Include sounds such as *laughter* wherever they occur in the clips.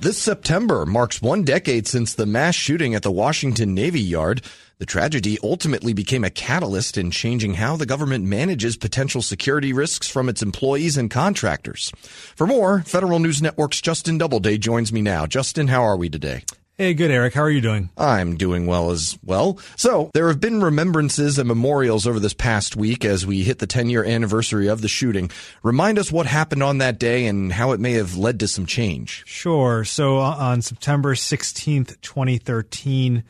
This September marks one decade since the mass shooting at the Washington Navy Yard. The tragedy ultimately became a catalyst in changing how the government manages potential security risks from its employees and contractors. For more, Federal News Network's Justin Doubleday joins me now. Justin, how are we today? Hey, good, Eric. How are you doing? I'm doing well as well. So, there have been remembrances and memorials over this past week as we hit the 10 year anniversary of the shooting. Remind us what happened on that day and how it may have led to some change. Sure. So, uh, on September 16th, 2013,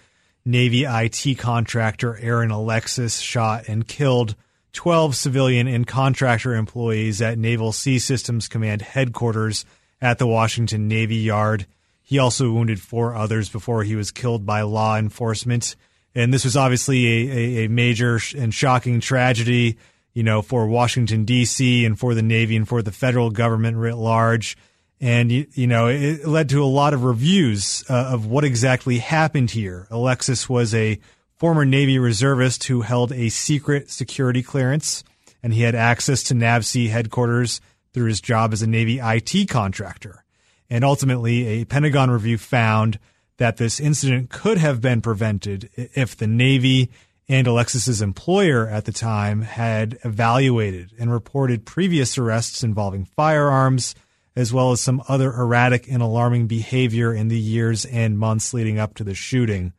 Navy IT contractor Aaron Alexis shot and killed 12 civilian and contractor employees at Naval Sea Systems Command headquarters at the Washington Navy Yard. He also wounded four others before he was killed by law enforcement. And this was obviously a, a, a major and shocking tragedy, you know, for Washington, D.C., and for the Navy and for the federal government writ large. And, you, you know, it led to a lot of reviews uh, of what exactly happened here. Alexis was a former Navy reservist who held a secret security clearance, and he had access to NAVSEA headquarters through his job as a Navy IT contractor. And ultimately, a Pentagon review found that this incident could have been prevented if the Navy and Alexis's employer at the time had evaluated and reported previous arrests involving firearms, as well as some other erratic and alarming behavior in the years and months leading up to the shooting.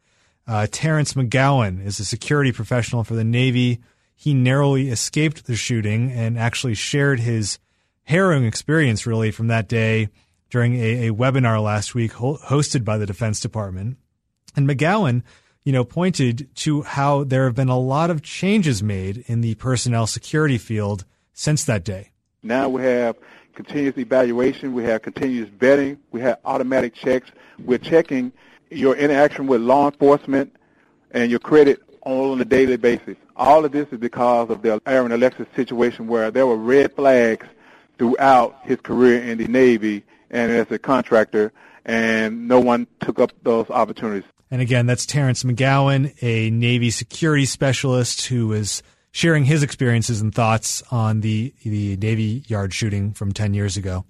Uh, Terrence McGowan is a security professional for the Navy. He narrowly escaped the shooting and actually shared his harrowing experience, really, from that day during a, a webinar last week ho- hosted by the Defense Department. And McGowan, you know, pointed to how there have been a lot of changes made in the personnel security field since that day. Now we have continuous evaluation, we have continuous vetting, we have automatic checks. We're checking your interaction with law enforcement and your credit on a daily basis. All of this is because of the Aaron Alexis situation where there were red flags throughout his career in the Navy and as a contractor, and no one took up those opportunities. And again, that's Terrence McGowan, a Navy security specialist who is sharing his experiences and thoughts on the the Navy Yard shooting from 10 years ago.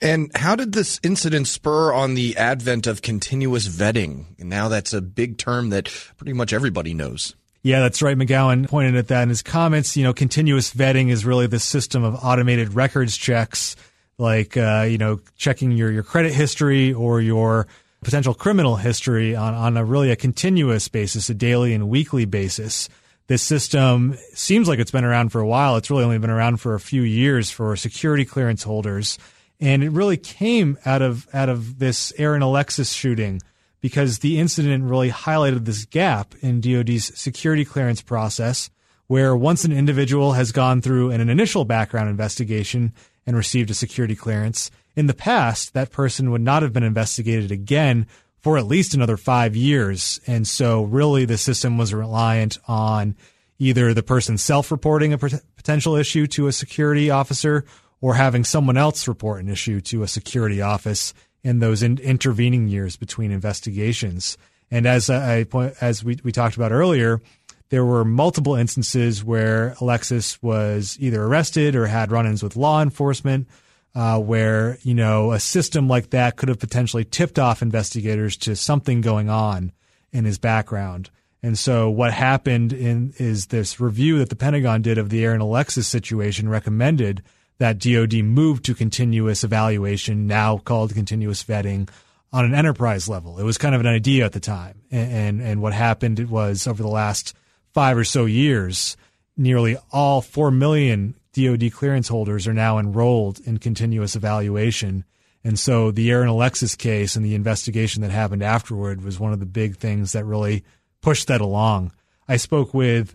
And how did this incident spur on the advent of continuous vetting? Now that's a big term that pretty much everybody knows. Yeah, that's right. McGowan pointed at that in his comments. You know, continuous vetting is really the system of automated records checks like uh, you know checking your your credit history or your potential criminal history on on a really a continuous basis, a daily and weekly basis. This system seems like it's been around for a while. It's really only been around for a few years for security clearance holders, and it really came out of out of this Aaron Alexis shooting because the incident really highlighted this gap in DoD's security clearance process, where once an individual has gone through an initial background investigation and received a security clearance. In the past, that person would not have been investigated again for at least another five years. And so, really, the system was reliant on either the person self reporting a potential issue to a security officer or having someone else report an issue to a security office in those in- intervening years between investigations. And as I as we, we talked about earlier, there were multiple instances where Alexis was either arrested or had run-ins with law enforcement, uh, where you know a system like that could have potentially tipped off investigators to something going on in his background. And so what happened in is this review that the Pentagon did of the Aaron Alexis situation recommended that DoD moved to continuous evaluation, now called continuous vetting, on an enterprise level. It was kind of an idea at the time, and and, what happened was over the last five or so years, nearly all 4 million DoD clearance holders are now enrolled in continuous evaluation. And so the Aaron Alexis case and the investigation that happened afterward was one of the big things that really pushed that along. I spoke with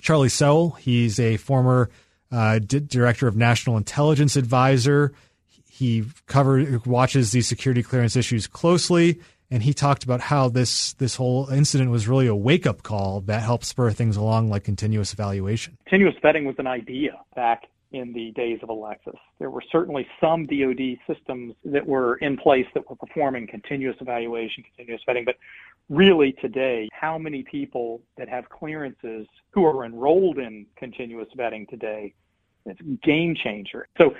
Charlie Sowell. He's a former uh, director of national intelligence advisor. He cover watches these security clearance issues closely and he talked about how this this whole incident was really a wake up call that helped spur things along, like continuous evaluation. Continuous vetting was an idea back in the days of Alexis. There were certainly some DoD systems that were in place that were performing continuous evaluation, continuous vetting, but really today, how many people that have clearances who are enrolled in continuous vetting today? It's a game changer. So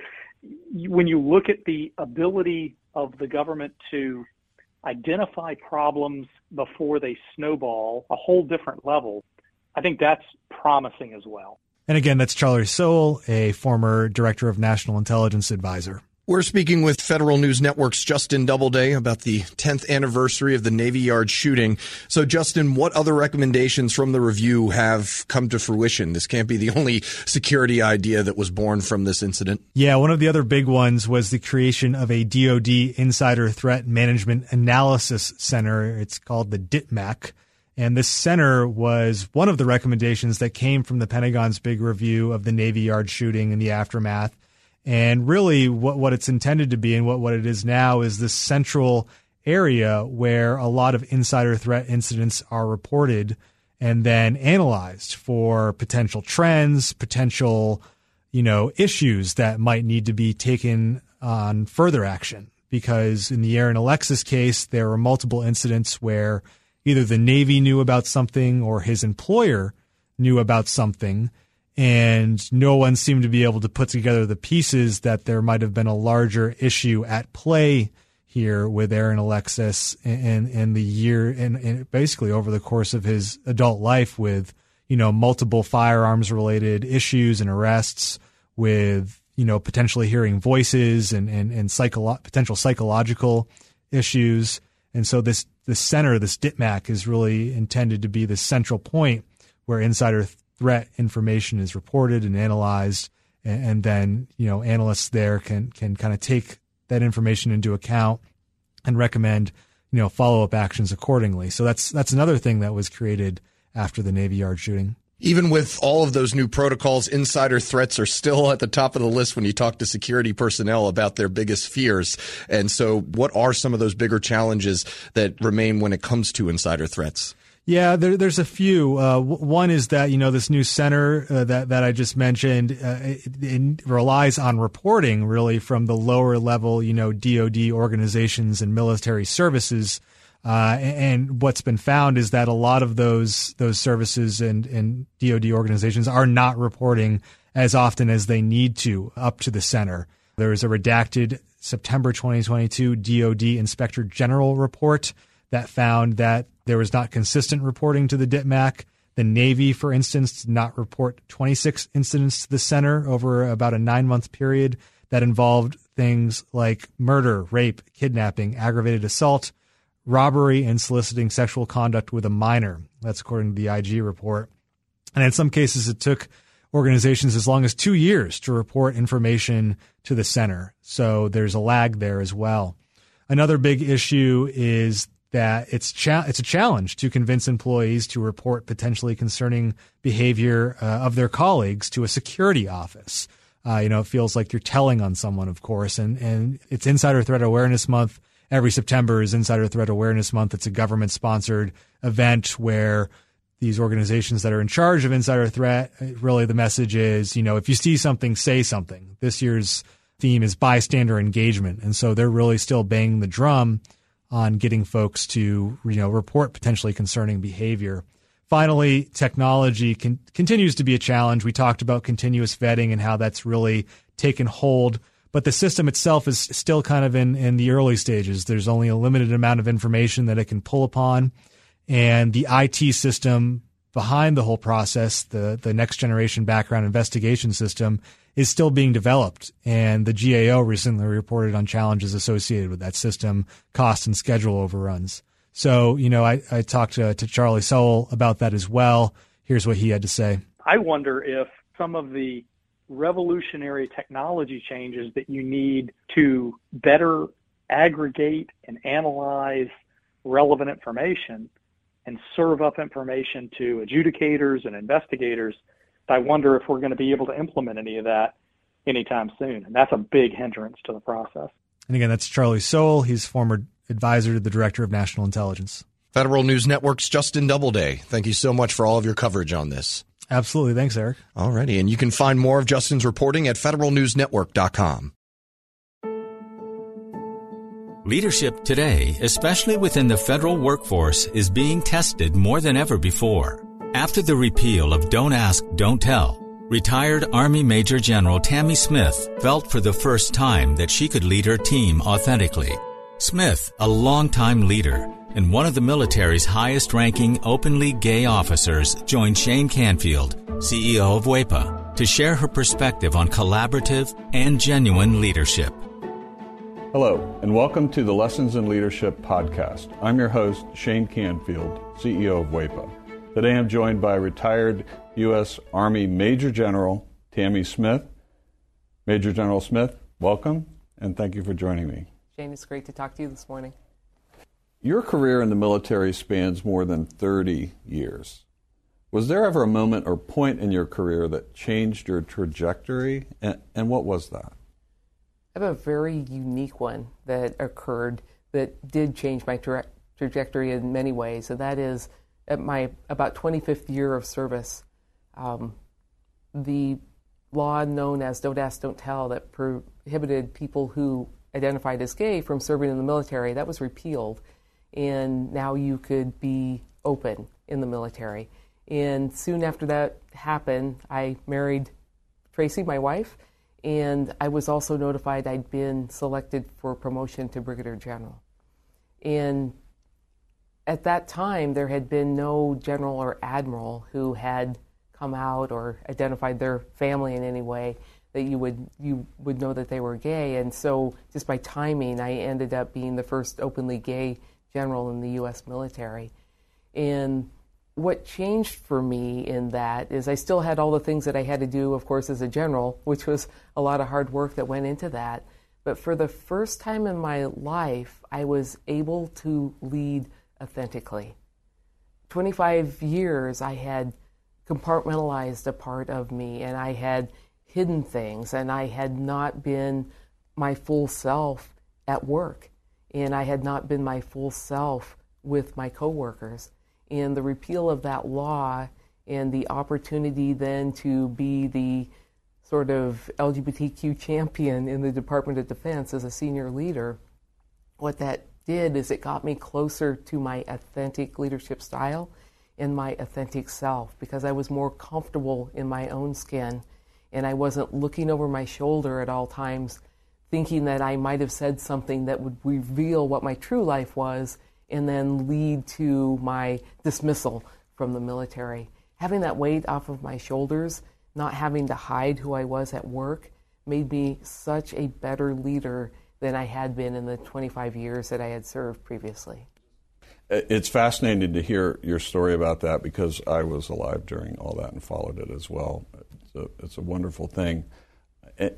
when you look at the ability of the government to identify problems before they snowball a whole different level, I think that's promising as well. And again, that's Charlie Sowell, a former director of national intelligence advisor. We're speaking with Federal News Network's Justin Doubleday about the 10th anniversary of the Navy Yard shooting. So, Justin, what other recommendations from the review have come to fruition? This can't be the only security idea that was born from this incident. Yeah, one of the other big ones was the creation of a DoD Insider Threat Management Analysis Center. It's called the DITMAC. And this center was one of the recommendations that came from the Pentagon's big review of the Navy Yard shooting and the aftermath. And really, what, what it's intended to be and what, what it is now is this central area where a lot of insider threat incidents are reported and then analyzed for potential trends, potential, you know, issues that might need to be taken on further action. Because in the Aaron Alexis case, there were multiple incidents where either the Navy knew about something or his employer knew about something and no one seemed to be able to put together the pieces that there might have been a larger issue at play here with Aaron Alexis and in the year and, and basically over the course of his adult life with you know multiple firearms related issues and arrests with you know potentially hearing voices and and, and psycholo- potential psychological issues. And so this this center this DITMAC is really intended to be the central point where insider threat information is reported and analyzed, and, and then you know analysts there can can kind of take that information into account and recommend you know follow up actions accordingly. So that's that's another thing that was created after the Navy Yard shooting. Even with all of those new protocols, insider threats are still at the top of the list when you talk to security personnel about their biggest fears. And so, what are some of those bigger challenges that remain when it comes to insider threats? Yeah, there, there's a few. Uh, one is that you know this new center uh, that that I just mentioned uh, it, it relies on reporting really from the lower level, you know, DoD organizations and military services. Uh, and what's been found is that a lot of those those services and, and DoD organizations are not reporting as often as they need to up to the center. There is a redacted September 2022 DoD Inspector General report that found that there was not consistent reporting to the DITMAC. The Navy, for instance, did not report 26 incidents to the center over about a nine month period that involved things like murder, rape, kidnapping, aggravated assault, robbery, and soliciting sexual conduct with a minor. That's according to the IG report. And in some cases, it took organizations as long as two years to report information to the center. So there's a lag there as well. Another big issue is that it's cha- it's a challenge to convince employees to report potentially concerning behavior uh, of their colleagues to a security office. Uh, you know, it feels like you're telling on someone, of course, and and it's Insider Threat Awareness Month. Every September is Insider Threat Awareness Month. It's a government sponsored event where these organizations that are in charge of insider threat, really the message is, you know, if you see something, say something. This year's theme is bystander engagement. And so they're really still banging the drum on getting folks to you know report potentially concerning behavior. Finally, technology can, continues to be a challenge. We talked about continuous vetting and how that's really taken hold, but the system itself is still kind of in, in the early stages. There's only a limited amount of information that it can pull upon. And the IT system behind the whole process, the, the next generation background investigation system, is still being developed. And the GAO recently reported on challenges associated with that system, cost and schedule overruns. So, you know, I, I talked to, to Charlie Sowell about that as well. Here's what he had to say. I wonder if some of the revolutionary technology changes that you need to better aggregate and analyze relevant information and serve up information to adjudicators and investigators – I wonder if we're going to be able to implement any of that anytime soon. And that's a big hindrance to the process. And again, that's Charlie Sowell. He's former advisor to the Director of National Intelligence. Federal News Network's Justin Doubleday. Thank you so much for all of your coverage on this. Absolutely. Thanks, Eric. Alrighty. And you can find more of Justin's reporting at federalnewsnetwork.com. Leadership today, especially within the federal workforce, is being tested more than ever before. After the repeal of Don't Ask, Don't Tell, Retired Army Major General Tammy Smith felt for the first time that she could lead her team authentically. Smith, a longtime leader and one of the military's highest ranking openly gay officers, joined Shane Canfield, CEO of WEPA, to share her perspective on collaborative and genuine leadership. Hello, and welcome to the Lessons in Leadership podcast. I'm your host, Shane Canfield, CEO of WEPA. Today I'm joined by retired U.S. Army Major General Tammy Smith. Major General Smith, welcome, and thank you for joining me. Shane, it's great to talk to you this morning. Your career in the military spans more than 30 years. Was there ever a moment or point in your career that changed your trajectory, and, and what was that? I have a very unique one that occurred that did change my tra- trajectory in many ways, and that is at my about 25th year of service um, the law known as Don't Ask, Don't Tell that prohibited people who identified as gay from serving in the military, that was repealed. And now you could be open in the military. And soon after that happened, I married Tracy, my wife, and I was also notified I'd been selected for promotion to Brigadier General. And at that time, there had been no general or admiral who had come out or identified their family in any way that you would you would know that they were gay and so just by timing I ended up being the first openly gay general in the US military. And what changed for me in that is I still had all the things that I had to do of course as a general which was a lot of hard work that went into that. But for the first time in my life I was able to lead authentically. 25 years I had compartmentalized a part of me and I had hidden things and I had not been my full self at work and I had not been my full self with my coworkers. And the repeal of that law and the opportunity then to be the sort of LGBTQ champion in the Department of Defense as a senior leader, what that did is it got me closer to my authentic leadership style and my authentic self because I was more comfortable in my own skin and I wasn't looking over my shoulder at all times thinking that I might have said something that would reveal what my true life was and then lead to my dismissal from the military. Having that weight off of my shoulders, not having to hide who I was at work, made me such a better leader than I had been in the 25 years that I had served previously. It's fascinating to hear your story about that because I was alive during all that and followed it as well. It's a, it's a wonderful thing.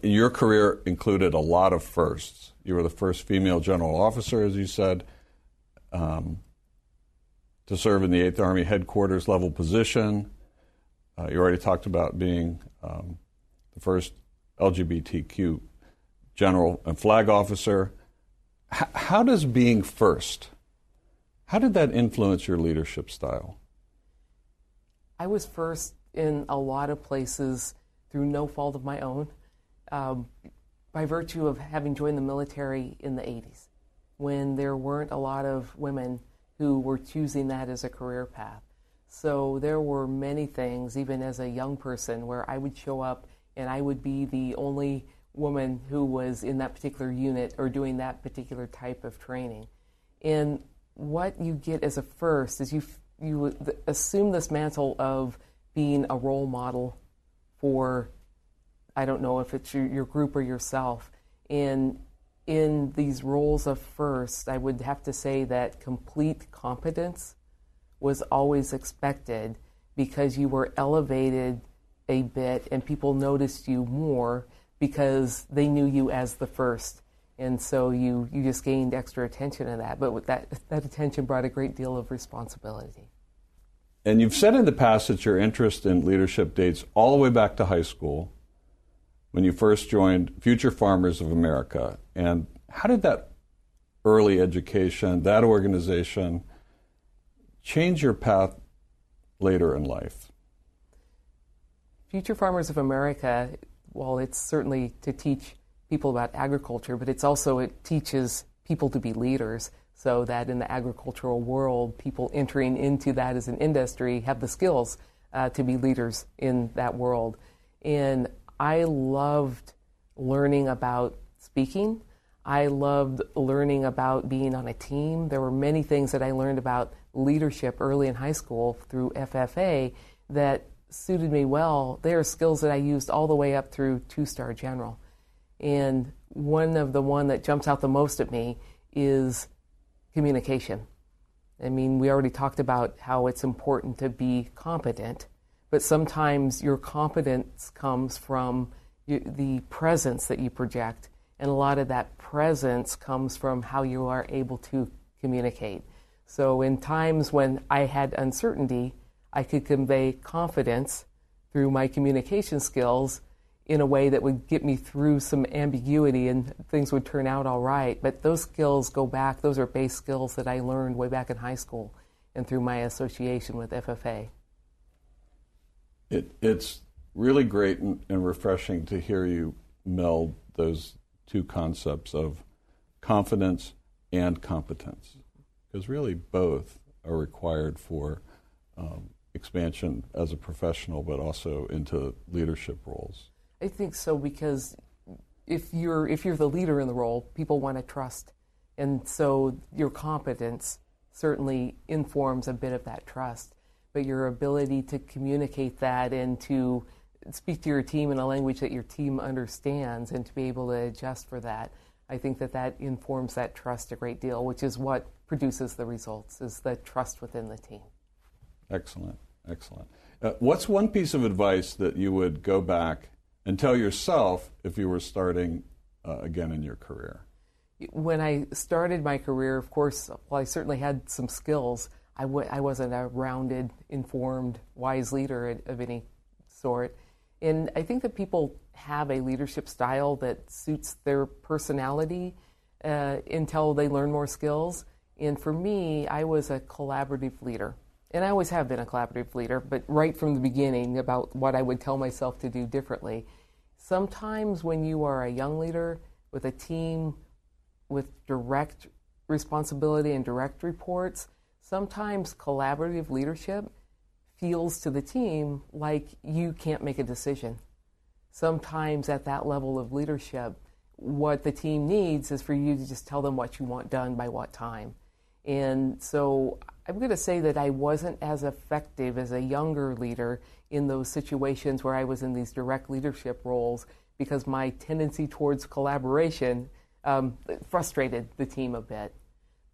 Your career included a lot of firsts. You were the first female general officer, as you said, um, to serve in the 8th Army headquarters level position. Uh, you already talked about being um, the first LGBTQ general and flag officer. H- how does being first how did that influence your leadership style? I was first in a lot of places through no fault of my own, um, by virtue of having joined the military in the 80s, when there weren't a lot of women who were choosing that as a career path. So there were many things, even as a young person, where I would show up and I would be the only woman who was in that particular unit or doing that particular type of training. And what you get as a first is you you assume this mantle of being a role model for I don't know if it's your, your group or yourself. And in these roles of first, I would have to say that complete competence was always expected because you were elevated a bit and people noticed you more because they knew you as the first and so you you just gained extra attention to that. But that that attention brought a great deal of responsibility. And you've said in the past that your interest in leadership dates all the way back to high school, when you first joined Future Farmers of America. And how did that early education, that organization, change your path later in life? Future Farmers of America, well, it's certainly to teach people about agriculture, but it's also it teaches people to be leaders so that in the agricultural world, people entering into that as an industry have the skills uh, to be leaders in that world. And I loved learning about speaking. I loved learning about being on a team. There were many things that I learned about leadership early in high school through FFA that suited me well. They are skills that I used all the way up through two star general. And one of the one that jumps out the most at me is communication. I mean, we already talked about how it's important to be competent, but sometimes your competence comes from the presence that you project, and a lot of that presence comes from how you are able to communicate. So, in times when I had uncertainty, I could convey confidence through my communication skills in a way that would get me through some ambiguity and things would turn out all right. But those skills go back, those are base skills that I learned way back in high school and through my association with FFA. It, it's really great and, and refreshing to hear you meld those two concepts of confidence and competence, because really both are required for um, expansion as a professional, but also into leadership roles. I think so because if you're if you're the leader in the role, people want to trust, and so your competence certainly informs a bit of that trust. But your ability to communicate that and to speak to your team in a language that your team understands and to be able to adjust for that, I think that that informs that trust a great deal, which is what produces the results, is the trust within the team. Excellent, excellent. Uh, what's one piece of advice that you would go back and tell yourself if you were starting uh, again in your career? When I started my career, of course, while I certainly had some skills, I w- I wasn't a rounded, informed, wise leader of any sort. And I think that people have a leadership style that suits their personality uh, until they learn more skills. And for me, I was a collaborative leader. And I always have been a collaborative leader, but right from the beginning about what I would tell myself to do differently. Sometimes when you are a young leader with a team with direct responsibility and direct reports, sometimes collaborative leadership feels to the team like you can't make a decision. Sometimes at that level of leadership, what the team needs is for you to just tell them what you want done by what time. And so I'm going to say that I wasn't as effective as a younger leader in those situations where I was in these direct leadership roles because my tendency towards collaboration um, frustrated the team a bit.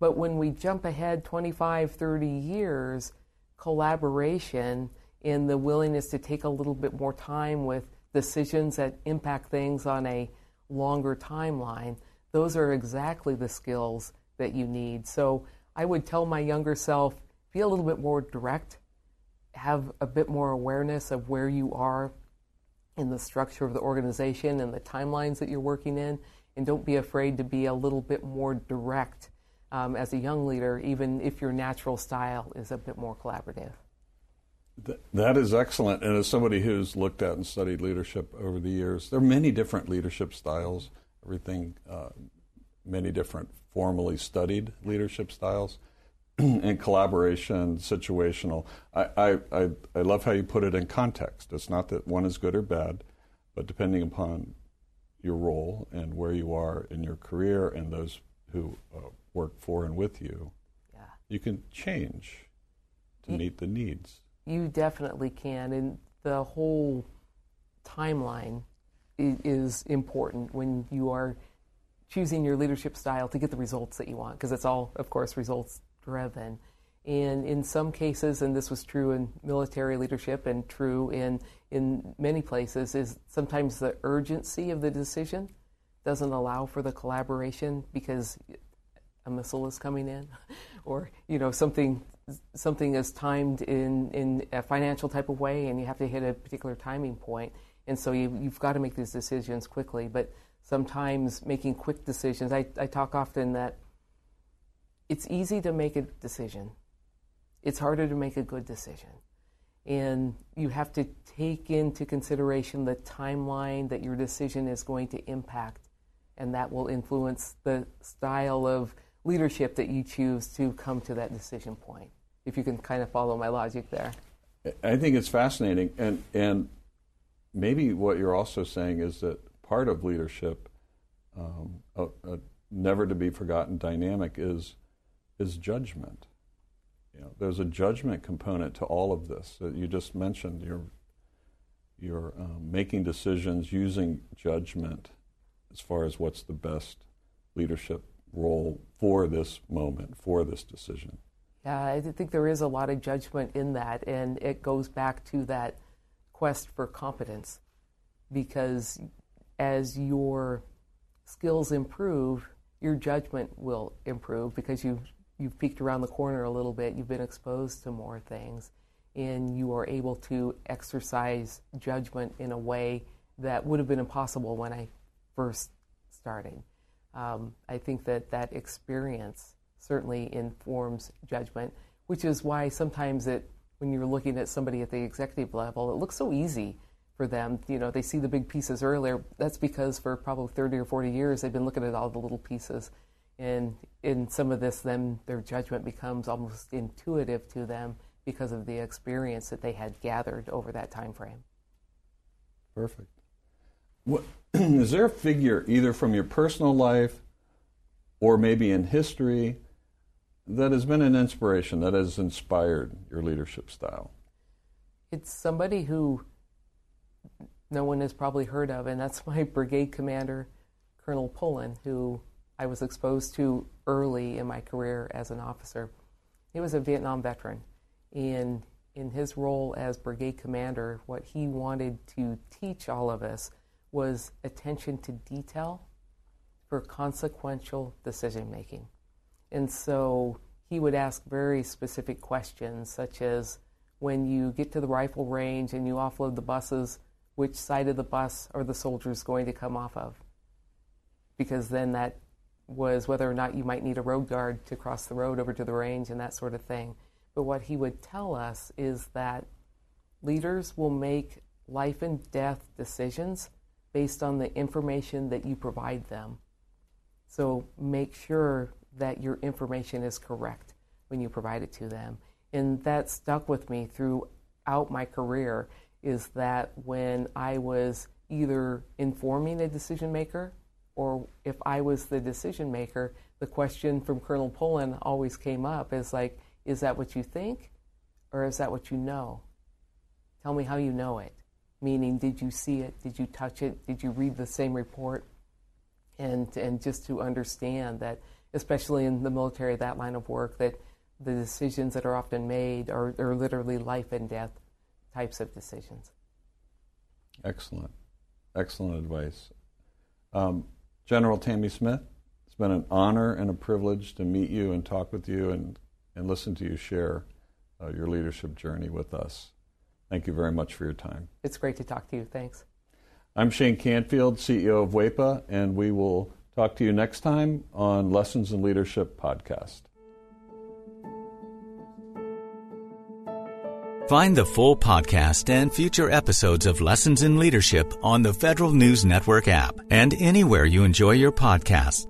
But when we jump ahead 25, 30 years, collaboration and the willingness to take a little bit more time with decisions that impact things on a longer timeline, those are exactly the skills that you need. So I would tell my younger self be a little bit more direct, have a bit more awareness of where you are in the structure of the organization and the timelines that you're working in, and don't be afraid to be a little bit more direct um, as a young leader, even if your natural style is a bit more collaborative. that is excellent. And as somebody who's looked at and studied leadership over the years, there are many different leadership styles, everything, uh, many different formally studied leadership styles. *clears throat* and collaboration, situational. I, I, I, I love how you put it in context. It's not that one is good or bad, but depending upon your role and where you are in your career and those who uh, work for and with you, yeah. you can change to you, meet the needs. You definitely can. And the whole timeline is important when you are choosing your leadership style to get the results that you want, because it's all, of course, results driven. And in some cases, and this was true in military leadership and true in, in many places, is sometimes the urgency of the decision doesn't allow for the collaboration because a missile is coming in, *laughs* or you know something something is timed in in a financial type of way, and you have to hit a particular timing point, and so you, you've got to make these decisions quickly. But sometimes making quick decisions, I, I talk often that it's easy to make a decision. It's harder to make a good decision. And you have to take into consideration the timeline that your decision is going to impact, and that will influence the style of leadership that you choose to come to that decision point. If you can kind of follow my logic there. I think it's fascinating, and and maybe what you're also saying is that part of leadership, um, a, a never to be forgotten dynamic, is is judgment. You know, there's a judgment component to all of this that you just mentioned. You're you're um, making decisions using judgment as far as what's the best leadership role for this moment, for this decision. Yeah, I think there is a lot of judgment in that, and it goes back to that quest for competence. Because as your skills improve, your judgment will improve because you've you've peeked around the corner a little bit, you've been exposed to more things, and you are able to exercise judgment in a way that would have been impossible when I first started. Um, I think that that experience certainly informs judgment, which is why sometimes it, when you're looking at somebody at the executive level, it looks so easy for them. You know, they see the big pieces earlier. That's because for probably 30 or 40 years, they've been looking at all the little pieces. And in some of this, then their judgment becomes almost intuitive to them because of the experience that they had gathered over that time frame. Perfect. What, *clears throat* is there a figure, either from your personal life or maybe in history, that has been an inspiration, that has inspired your leadership style? It's somebody who no one has probably heard of, and that's *laughs* my brigade commander, Colonel Pullen, who I was exposed to early in my career as an officer. He was a Vietnam veteran, and in his role as brigade commander, what he wanted to teach all of us was attention to detail for consequential decision making. And so he would ask very specific questions, such as when you get to the rifle range and you offload the buses, which side of the bus are the soldiers going to come off of? Because then that was whether or not you might need a road guard to cross the road over to the range and that sort of thing. But what he would tell us is that leaders will make life and death decisions based on the information that you provide them. So make sure that your information is correct when you provide it to them. And that stuck with me throughout my career is that when I was either informing a decision maker or if I was the decision maker, the question from Colonel Pullen always came up is like, is that what you think or is that what you know? Tell me how you know it. Meaning, did you see it? Did you touch it? Did you read the same report? And, and just to understand that, especially in the military, that line of work, that the decisions that are often made are, are literally life and death types of decisions. Excellent. Excellent advice. Um, General Tammy Smith, it's been an honor and a privilege to meet you and talk with you and, and listen to you share uh, your leadership journey with us. Thank you very much for your time. It's great to talk to you. Thanks. I'm Shane Canfield, CEO of WEPA, and we will talk to you next time on Lessons in Leadership podcast. Find the full podcast and future episodes of Lessons in Leadership on the Federal News Network app and anywhere you enjoy your podcasts.